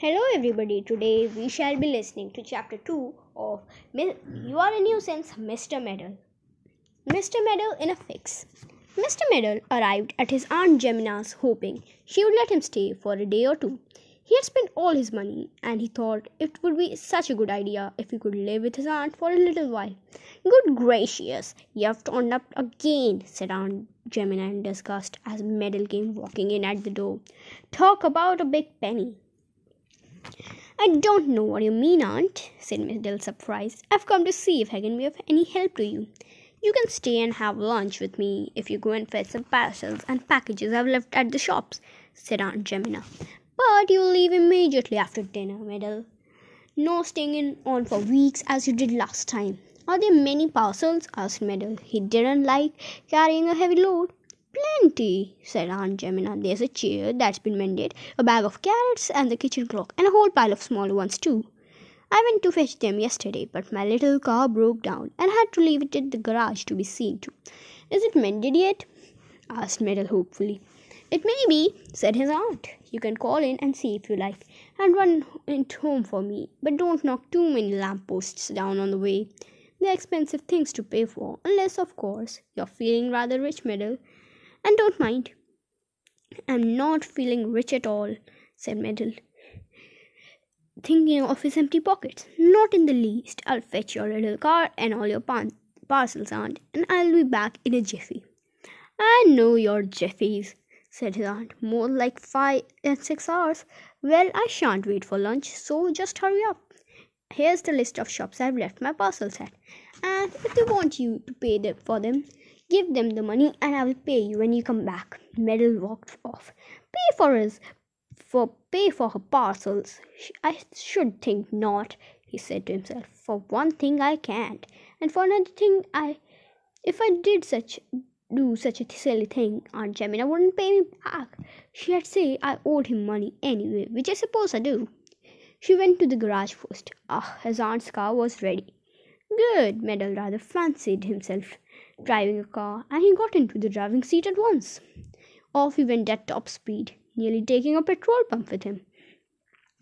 Hello, everybody. Today we shall be listening to chapter 2 of You Are a Nuisance, Mr. Meddle. Mr. Meddle in a Fix. Mr. Meddle arrived at his Aunt Jemima's hoping she would let him stay for a day or two. He had spent all his money, and he thought it would be such a good idea if he could live with his aunt for a little while. Good gracious, you have turned up again, said Aunt Jemima in disgust as Meddle came walking in at the door. Talk about a big penny. I don't know what you mean, Aunt, said Meddle, surprised. I've come to see if I can be of any help to you. You can stay and have lunch with me if you go and fetch some parcels and packages I've left at the shops, said Aunt Jemima. But you'll leave immediately after dinner, Meddle. No staying in on for weeks as you did last time. Are there many parcels? asked Meddle. He didn't like carrying a heavy load. Plenty, said Aunt Jemima. There's a chair that's been mended, a bag of carrots, and the kitchen clock, and a whole pile of smaller ones, too. I went to fetch them yesterday, but my little car broke down and had to leave it at the garage to be seen to. Is it mended yet? asked Meddle hopefully. It may be, said his aunt. You can call in and see if you like, and run it home for me, but don't knock too many lamp posts down on the way. They're expensive things to pay for, unless, of course, you're feeling rather rich, Meddle. And don't mind. I'm not feeling rich at all, said Meddle, thinking of his empty pockets. Not in the least. I'll fetch your little car and all your pan- parcels, aunt, and I'll be back in a jiffy. I know your jiffies, said his aunt. More like five and six hours. Well, I shan't wait for lunch, so just hurry up. Here's the list of shops I've left my parcels at, and if they want you to pay them for them, Give them the money and I will pay you when you come back. Meddle walked off. Pay for his for pay for her parcels. I should think not, he said to himself. For one thing I can't. And for another thing I if I did such do such a silly thing, Aunt Jemima wouldn't pay me back. She'd say I owed him money anyway, which I suppose I do. She went to the garage first. Ah, his aunt's car was ready. Good, Meddle rather fancied himself driving a car, and he got into the driving seat at once. Off he went at top speed, nearly taking a petrol pump with him.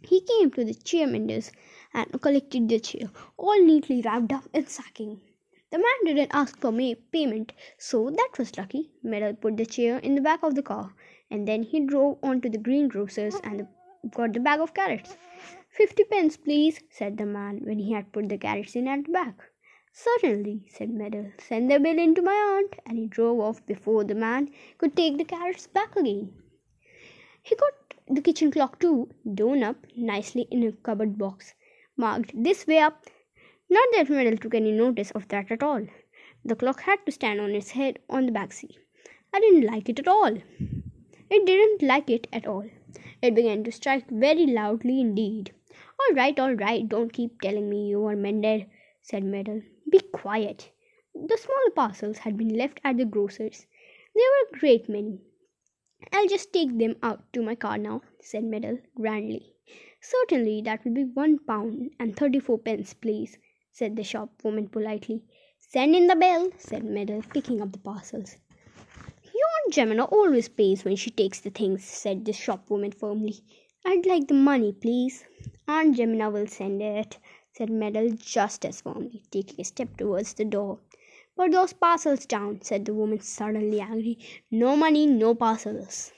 He came to the chair menders and collected the chair, all neatly wrapped up in sacking. The man didn't ask for may- payment, so that was lucky. Meddle put the chair in the back of the car, and then he drove on to the greengrocer's and got the bag of carrots. Fifty pence, please, said the man when he had put the carrots in at the back. Certainly, said Meddle. Send the bill in to my aunt, and he drove off before the man could take the carrots back again. He got the kitchen clock too, done up nicely in a cupboard box, marked this way up. Not that Meddle took any notice of that at all. The clock had to stand on its head on the back seat. I didn't like it at all. It didn't like it at all. It began to strike very loudly indeed. All right, all right, don't keep telling me you are mended, said Meddle. Be quiet. The smaller parcels had been left at the grocer's. There were a great many. I'll just take them out to my car now, said Meddle grandly. Certainly, that will be one pound and thirty-four pence, please, said the shop woman politely. Send in the bill, said Meddle, picking up the parcels. Your Aunt Jemima always pays when she takes the things, said the shop woman firmly. I'd like the money, please. Aunt Jemima will send it, said Meddle just as firmly, taking a step towards the door. Put those parcels down, said the woman, suddenly angry. No money, no parcels.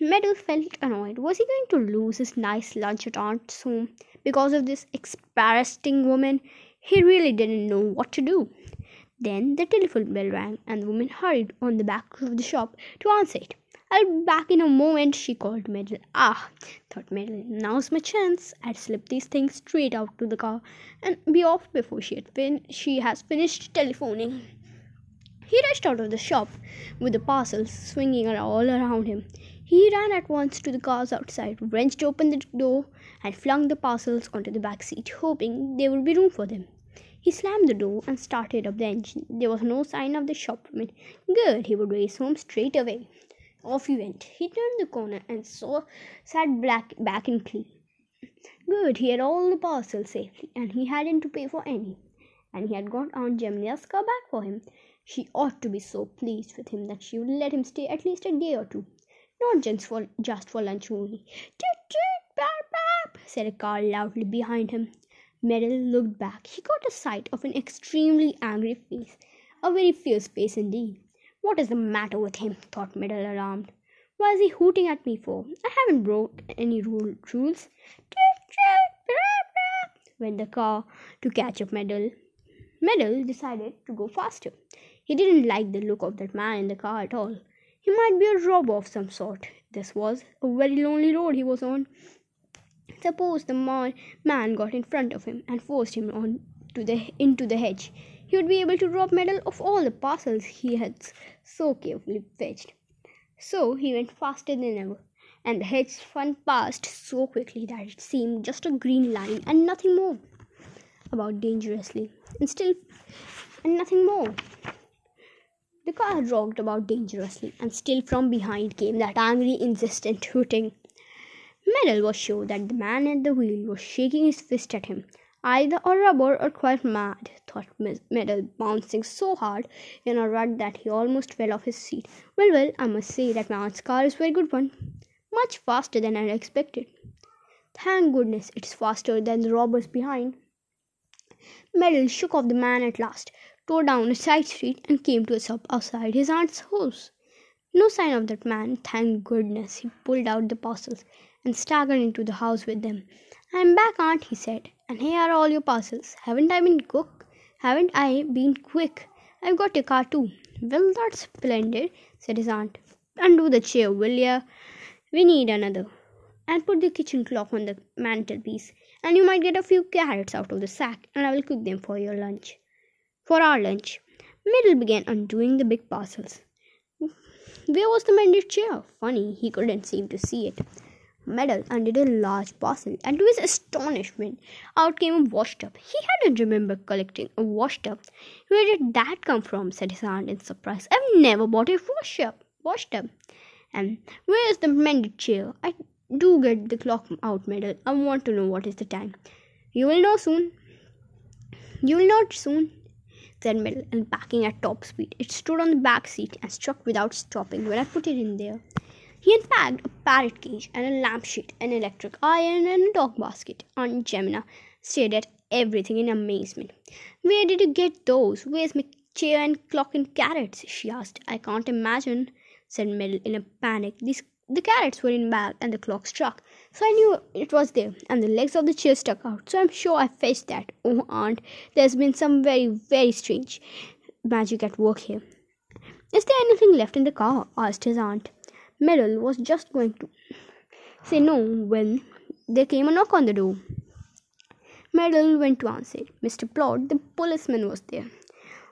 Meddle felt annoyed. Was he going to lose his nice lunch at Aunt's home because of this expressing woman? He really didn't know what to do. Then the telephone bell rang, and the woman hurried on the back of the shop to answer it. I'll be back in a moment, she called Meddle. Ah, thought Meddle, now's my chance. I'd slip these things straight out to the car and be off before she had fin- she has finished telephoning. He rushed out of the shop with the parcels swinging all around him. He ran at once to the cars outside, wrenched open the door, and flung the parcels onto the back seat, hoping there would be room for them. He slammed the door and started up the engine. There was no sign of the shopman. Good, he would race home straight away. Off he went. He turned the corner and saw sat black back and clean. Good, he had all the parcels safely, and he hadn't to pay for any. And he had got Aunt Jemima's car back for him. She ought to be so pleased with him that she would let him stay at least a day or two, not just for just for lunch only. Toot toot, said a car loudly behind him. Meddle looked back. He caught a sight of an extremely angry face. A very fierce face indeed. What is the matter with him? thought Meddle, alarmed. Why is he hooting at me for? I haven't broke any rule, rules. Went the car to catch up Meddle. Meddle decided to go faster. He didn't like the look of that man in the car at all. He might be a robber of some sort. This was a very lonely road he was on. Suppose the man got in front of him and forced him on to the into the hedge. He would be able to rob Meddle of all the parcels he had so carefully fetched. So he went faster than ever, and the hedge spun passed so quickly that it seemed just a green line and nothing more. About dangerously, and still, and nothing more. The car rocked about dangerously, and still from behind came that angry, insistent hooting. Meddle was sure that the man at the wheel was shaking his fist at him. Either a rubber or quite mad, thought Meddle, bouncing so hard in a rut that he almost fell off his seat. Well, well, I must say that my aunt's car is a very good one. Much faster than I expected. Thank goodness it's faster than the robbers behind. Meddle shook off the man at last, tore down a side street, and came to a stop outside his aunt's house. No sign of that man, thank goodness. He pulled out the parcels and staggered into the house with them. I'm back, aunt, he said, and here are all your parcels. Haven't I been quick? Haven't I been quick? I've got your car too. Well, that's splendid, said his aunt. Undo the chair, will ya? We need another. And put the kitchen clock on the mantelpiece, and you might get a few carrots out of the sack, and I will cook them for your lunch for our lunch. Meddle began undoing the big parcels. Where was the mended chair? Funny, he couldn't seem to see it. Meddle undid a large parcel, and to his astonishment, out came a washtub. He hadn't remembered collecting a washtub. Where did that come from? said his aunt in surprise. I've never bought a washtub. Washtub. And where is the mended chair? I do get the clock out, Meddle. I want to know what is the time. You will know soon. You will know soon said Meddle, and backing at top speed. It stood on the back seat and struck without stopping when I put it in there. He had unpacked a parrot cage and a lampshade, an electric iron, and a dog basket. Aunt Jemima stared at everything in amazement. Where did you get those? Where's my chair and clock and carrots? she asked. I can't imagine, said Meddle in a panic. These the carrots were in bag and the clock struck. So I knew it was there, and the legs of the chair stuck out. So I'm sure I fetched that. Oh, aunt, there's been some very, very strange magic at work here. Is there anything left in the car? asked his aunt. Meddle was just going to say no when there came a knock on the door. Meddle went to answer. Mr. Plod, the policeman, was there.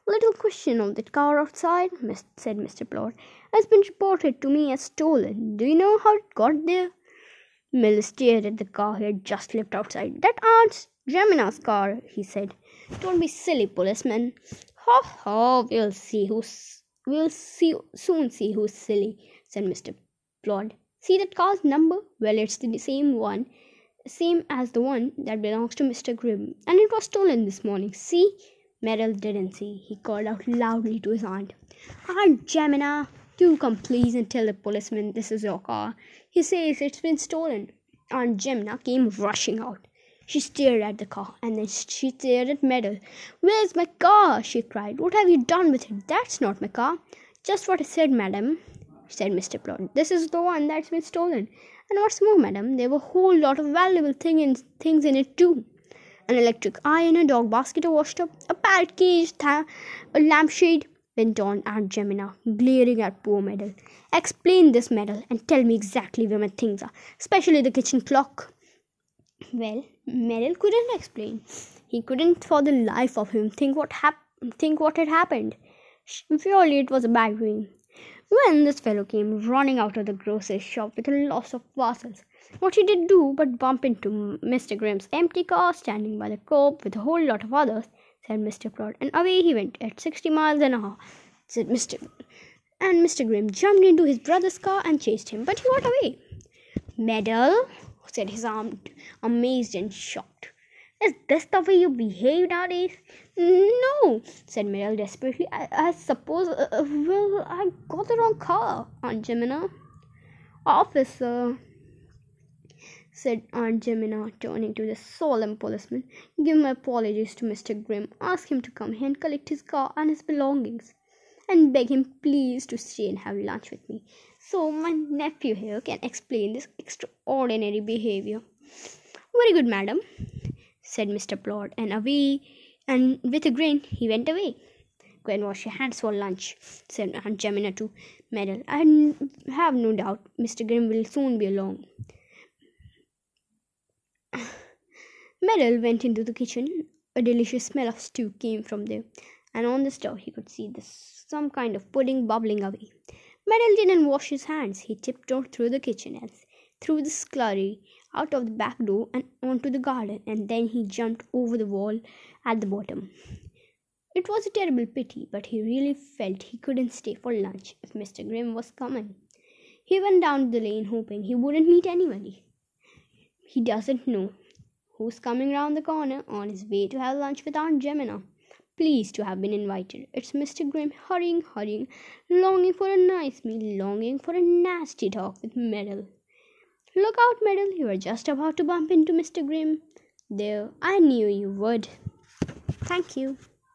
Little question of that car outside, said Mr. Plod, has been reported to me as stolen. Do you know how it got there? Mill stared at the car he had just left outside. That Aunt Jemima's car, he said. Don't be silly, policeman. Ha ha, we'll see who's we'll see soon see who's silly, said Mr. Plod. See that car's number? Well, it's the same one, same as the one that belongs to Mr. Grimm, and it was stolen this morning. See? Meddle didn't see. He called out loudly to his aunt. Aunt Jemima, do come please and tell the policeman this is your car. He says it's been stolen. Aunt Jemima came rushing out. She stared at the car and then she stared at Meddle. Where's my car? she cried. What have you done with it? That's not my car. Just what I said, madam, said Mr. Plod. This is the one that's been stolen. And what's more, madam, there were a whole lot of valuable thing in, things in it too. An electric iron, a dog basket, a washtub, a parrot cage, th- a lampshade, went on Aunt Jemima, glaring at poor Meddle. Explain this, Meddle, and tell me exactly where my things are, especially the kitchen clock. Well, Meddle couldn't explain. He couldn't, for the life of him, think what hap- think what had happened. Surely it was a bad dream. When this fellow came running out of the grocer's shop with a loss of parcels, what he did do but bump into Mr. Grimm's empty car standing by the curb with a whole lot of others said Mr. Plod, and away he went at sixty miles an hour, said Mr. And Mr. Grimm jumped into his brother's car and chased him, but he got away. Meddle, said his aunt, amazed and shocked. Is this the way you behave nowadays? No, said Meddle desperately. I, I suppose, uh, uh well, I got the wrong car, Aunt Jemima. Officer, said Aunt Jemima, turning to the solemn policeman. Give my apologies to Mr. Grimm. Ask him to come here and collect his car and his belongings. And beg him please to stay and have lunch with me. So my nephew here can explain this extraordinary behavior. Very good, madam, said Mr. Plod, and away and with a grin he went away. Go and wash your hands for lunch, said Aunt Jemima to Meddle. I have no doubt Mr. Grimm will soon be along. Meddle went into the kitchen. A delicious smell of stew came from there, and on the stove he could see this, some kind of pudding bubbling away. Meddle didn't wash his hands. He tiptoed through the kitchen and through the scullery, out of the back door and onto the garden, and then he jumped over the wall at the bottom. It was a terrible pity, but he really felt he couldn't stay for lunch if Mr. Grimm was coming. He went down the lane hoping he wouldn't meet anybody. He doesn't know who's coming round the corner on his way to have lunch with Aunt Jemima. Pleased to have been invited. It's Mr. Grimm hurrying, hurrying, longing for a nice meal, longing for a nasty talk with Meddle. Look out, Meddle, you are just about to bump into Mr. Grimm. There, I knew you would. Thank you.